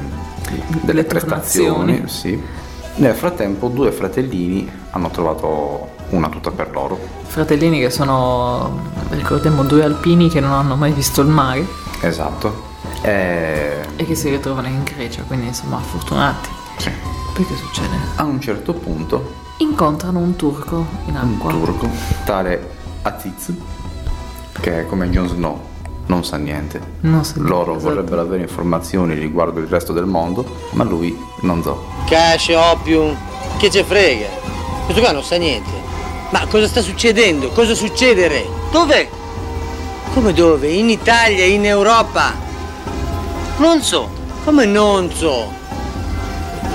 delle prestazioni. Sì. Nel frattempo due fratellini hanno trovato una tuta per loro. Fratellini che sono, ricordiamo, due alpini che non hanno mai visto il mare Esatto. E e che si ritrovano in Grecia, quindi insomma fortunati. sì. Poi che succede? a un certo punto Incontrano un turco in un acqua. turco, tale Aziz, che come Jon Snow non sa niente. Non sa niente, Loro esatto. vorrebbero avere informazioni riguardo il resto del mondo, ma lui non so. Cash, opium, che ce frega? Questo qua non sa niente. Ma cosa sta succedendo? Cosa succedere? Dove? Come dove? In Italia, in Europa? Non so. Come non so?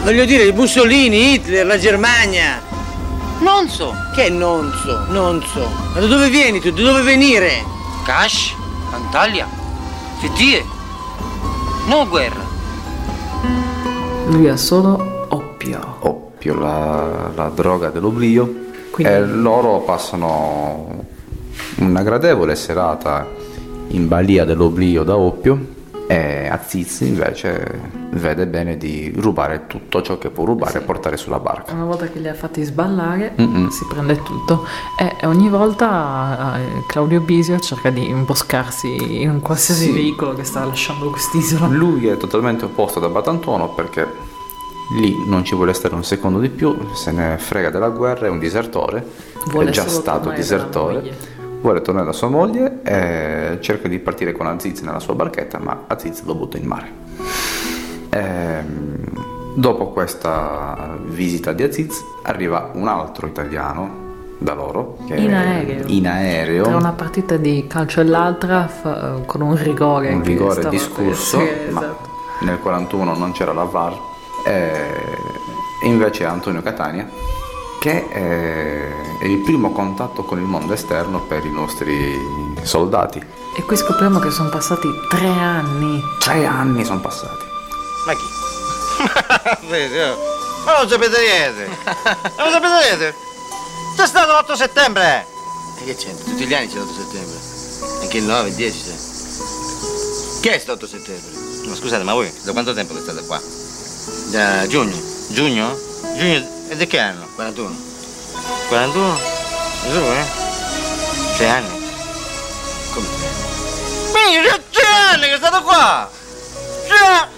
Voglio dire, Mussolini, Hitler, la Germania. Non so. Che non so? Non so. Ma da dove vieni tu? Da dove venire? Cash, Antalya, Fettie. No guerra. Lui ha solo oppio. Oppio, la, la droga dell'oblio. Quindi- E loro passano una gradevole serata in balia dell'oblio da oppio e Aziz invece vede bene di rubare tutto ciò che può rubare e portare sulla barca. Una volta che li ha fatti sballare, Mm-mm. si prende tutto. E ogni volta eh, Claudio Bisio cerca di imboscarsi in un qualsiasi Sì. veicolo che sta lasciando quest'isola. Lui è totalmente opposto da Batantuono perché lì non ci vuole stare un secondo di più, se ne frega della guerra, è un disertore, Vuole è già stato disertore. Vuole tornare da sua moglie e cerca di partire con Aziz nella sua barchetta, ma Aziz lo butta in mare. Ehm, dopo questa visita di Aziz arriva un altro italiano da loro, che In aereo. in aereo, Tra una partita di calcio e l'altra, fa- con un rigore. un stava discusso, per- sì, esatto. nel 41 non c'era la VAR eh, e invece Antonio Catania che eh, è il primo contatto con il mondo esterno per i nostri soldati. E qui scopriamo che sono passati tre anni. Tre anni sono passati. Ma chi? Ma non sapete niente! Non sapete niente! C'è stato l'8 settembre! E che c'entra? Tutti gli anni c'è l'8 settembre. Anche il 9, il 10 c'è. Che è sto 8 settembre? Ma scusate, ma voi da quanto tempo che state qua? Da giugno. Giugno? Giugno e di che anno? 41. 41? Giù, eh? Sei anni? Come? Minchia, c'è tre anni che state qua! Tre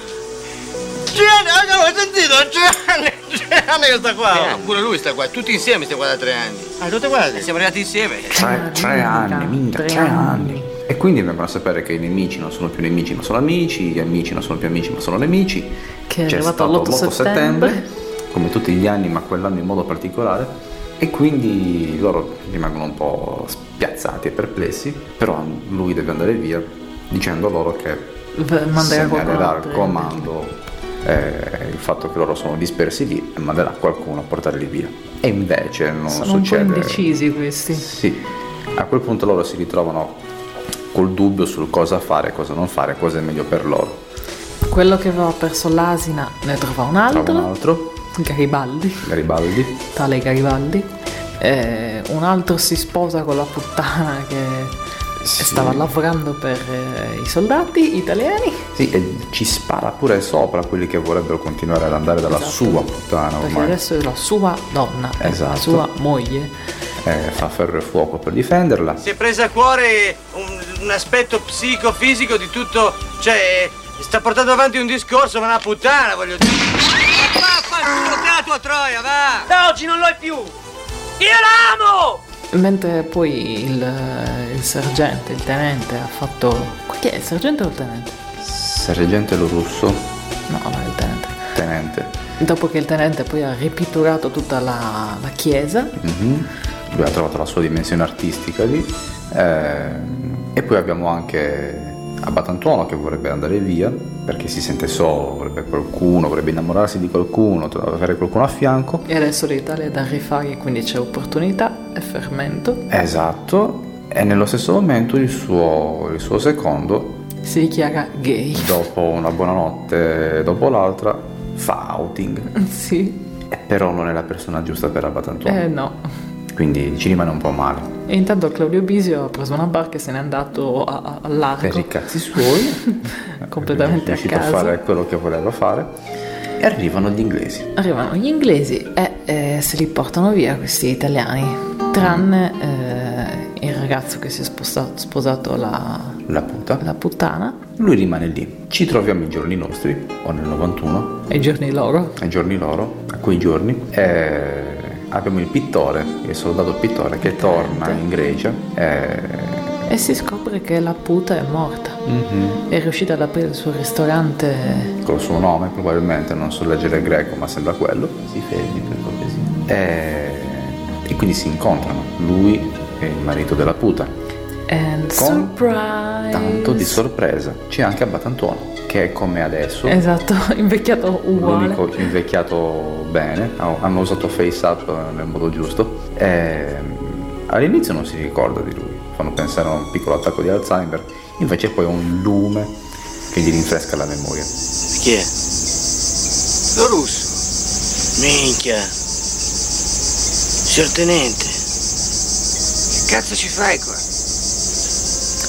Tre anni, ah, ho sentito, tre anni, tre anni che sta qua. pure lui sta qua, tutti insieme stiamo qua da tre anni. Ah, tutti quanti? Siamo arrivati insieme. Tre, tre anni, minchia, tre anni. E quindi vengono a sapere che i nemici non sono più nemici ma sono amici, gli amici non sono più amici ma sono nemici. Che è C'è arrivato stato l'8 l'8 settembre. Come tutti gli anni, ma quell'anno in modo particolare. E quindi loro rimangono un po' spiazzati e perplessi, però lui deve andare via dicendo loro che segnalerà altro. comando eh, il fatto che loro sono dispersi lì e manderà qualcuno a portarli via. E invece non Sono succede. indecisi questi. Sì, a quel punto loro si ritrovano col dubbio sul cosa fare, cosa non fare, cosa è meglio per loro. Quello che aveva perso l'asina ne trova un altro. Trova un altro, Garibaldi, Garibaldi, tale Garibaldi. Eh, un altro si sposa con la puttana che stava lavorando per eh, i soldati italiani. sì, e ci spara pure sopra quelli che vorrebbero continuare ad andare dalla Esatto. sua puttana Perché ormai. adesso è la sua donna, Esatto. la sua moglie. Eh, fa ferro e fuoco per difenderla. Si è presa a cuore un, un aspetto psicofisico di tutto. Cioè, sta portando avanti un discorso, ma una puttana, voglio dire. Vaffanculo te la tua troia, va! Da oggi non lo è più! Io l'amo! Mentre poi il, il sergente, il tenente ha fatto... Chi è il sergente o il tenente? Sergente lo russo, No, no, il tenente. tenente. Dopo che il tenente poi ha ripitturato tutta la, la chiesa, Mhm. Lui ha trovato la sua dimensione artistica lì. eh, e poi abbiamo anche Abbatantuono che vorrebbe andare via perché si sente solo, vorrebbe qualcuno, vorrebbe innamorarsi di qualcuno, avere qualcuno a fianco. e adesso l'Italia è da rifare, quindi c'è opportunità e fermento. Esatto. E nello stesso momento il suo, il suo secondo, Si dichiara gay. dopo una buonanotte dopo l'altra, fa outing. Sì, E però non è la persona giusta per Abbatantuono. eh no. Quindi ci rimane un po' male. E intanto Claudio Bisio ha preso una barca e se n'è andato a, a- al largo. Per i cazzi suoi. completamente è a riuscito a caso. fare quello che voleva fare. E arrivano gli inglesi. Arrivano gli inglesi e eh, se li portano via questi italiani, tranne eh, il ragazzo che si è sposta- sposato la, La puta. la puttana Lui rimane lì. Ci troviamo i giorni nostri, o nel 91, e i giorni loro. ai giorni loro, a quei giorni. E abbiamo il pittore, il soldato pittore che torna in Grecia. E... E si scopre che la puta è morta. Mhm. È riuscita ad aprire il suo ristorante. Col suo nome, probabilmente, non so leggere greco, ma sembra quello. Si fermi per cortesia. E... e quindi si incontrano, lui e il marito della puta. And Con surprise! Tanto di sorpresa. C'è anche Abbatantuono, che è come adesso. Esatto, invecchiato uguale. L'unico invecchiato bene, ha- hanno usato face up nel modo giusto. E, all'inizio non si ricorda di lui, fanno pensare a un piccolo attacco di Alzheimer, invece poi è un lume che gli rinfresca la memoria. Chi è? Lo russo. Minchia. Signor tenente. Che cazzo ci fai qua?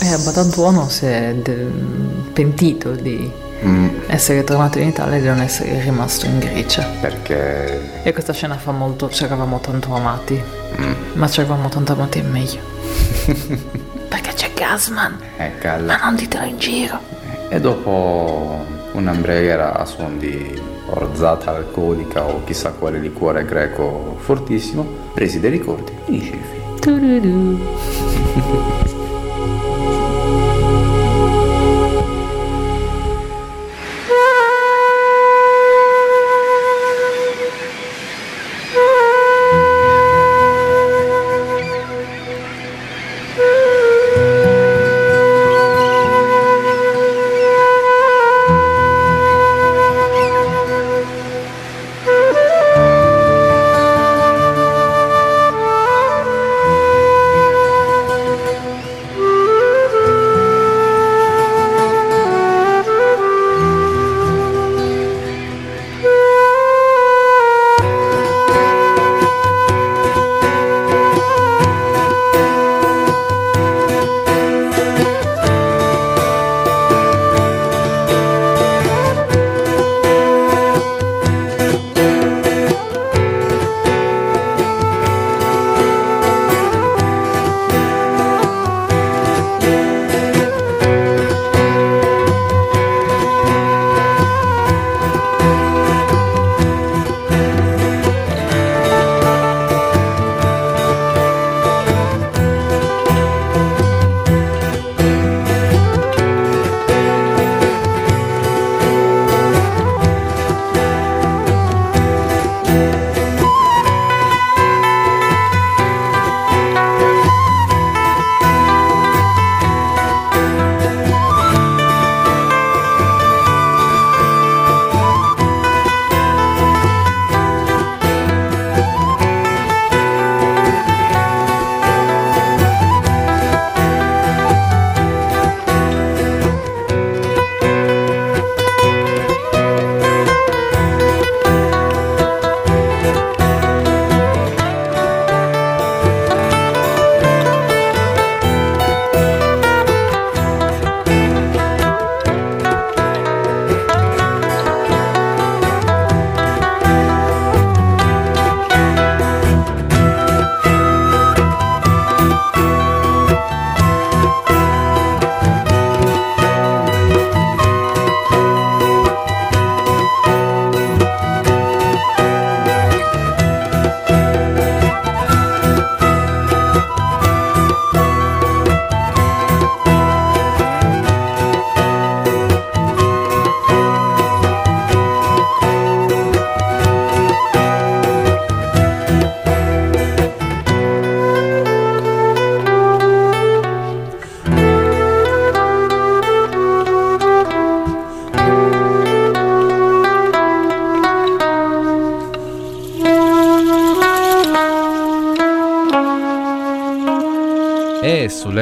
E Abbatantuono si è pentito di Mm, essere tornato in Italia e di non essere rimasto in Grecia. perché E questa scena fa molto, ci eravamo tanto amati, mm, ma ci eravamo tanto amati è meglio. Perché c'è Gasman, è ma calla. non ditelo in giro. E dopo un'ambraghiera a suon di orzata alcolica o chissà quale liquore greco fortissimo, presi dei ricordi, finisce il film.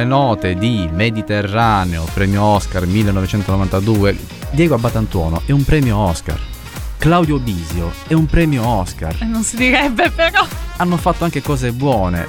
Note di Mediterraneo, premio Oscar 1992, Diego Abbatantuono è un premio Oscar. Claudio Bisio è un premio Oscar. Eh, Non si direbbe però. Hanno fatto anche cose buone.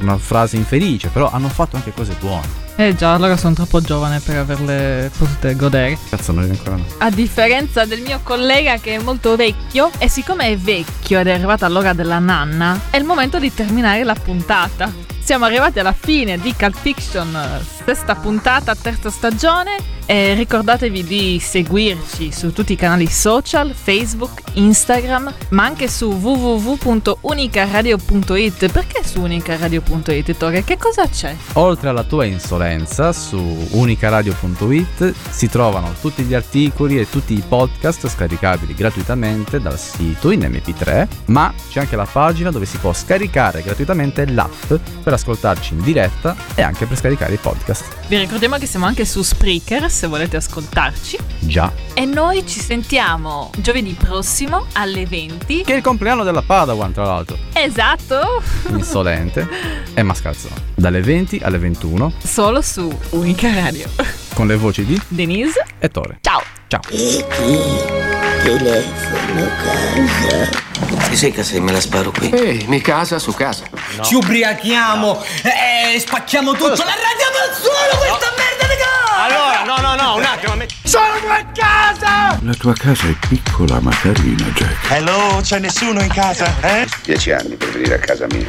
Una frase infelice, però hanno fatto anche cose buone. Eh già, allora sono troppo giovane per averle potute godere. Cazzo, noi ancora no. A differenza del mio collega che è molto vecchio, e siccome è vecchio ed è arrivata l'ora della nanna, è il momento di terminare la puntata. Siamo arrivati alla fine di Cult Fiction, eh, sesta puntata, terza stagione. E ricordatevi di seguirci su tutti i canali social, Facebook, Instagram, ma anche su www.unicaradio.it. Perché su unicaradio.it, Ettore? Che cosa c'è? Oltre alla tua insolenza, su unicaradio.it si trovano tutti gli articoli e tutti i podcast scaricabili gratuitamente dal sito in MP3, ma c'è anche la pagina dove si può scaricare gratuitamente l'app per ascoltarci in diretta e anche per scaricare i podcast. Vi ricordiamo che siamo anche su Spreaker se volete ascoltarci. Già. E noi ci sentiamo giovedì prossimo alle 20. Che è il compleanno della Padawan, tra l'altro. Esatto! Insolente e mascalzone. Dalle 20 alle 21 Solo su Unica Radio. con le voci di Denise e Tore. Ciao. Ciao. Telefono casa. Se sei casa me la sparo qui. Ehi, mi casa su casa. Ci ubriachiamo e spacchiamo tutto. L'arrediamo al suolo questa merda di casa! Allora, no, no, no, un attimo. me- Sono a casa! La tua casa è piccola ma carina, Jack. Hello, c'è nessuno in casa, eh? Dieci anni per venire a casa mia.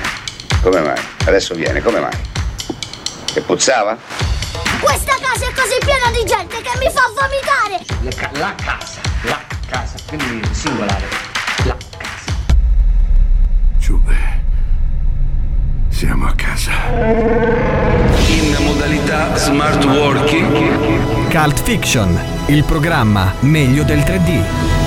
Come mai? Adesso viene, come mai? Che puzzava? Questa casa è così piena di gente che mi fa vomitare! la casa, la casa, quindi singolare. La Giube. Siamo a casa. In modalità smart working. Cult Fiction, il programma meglio del 3D.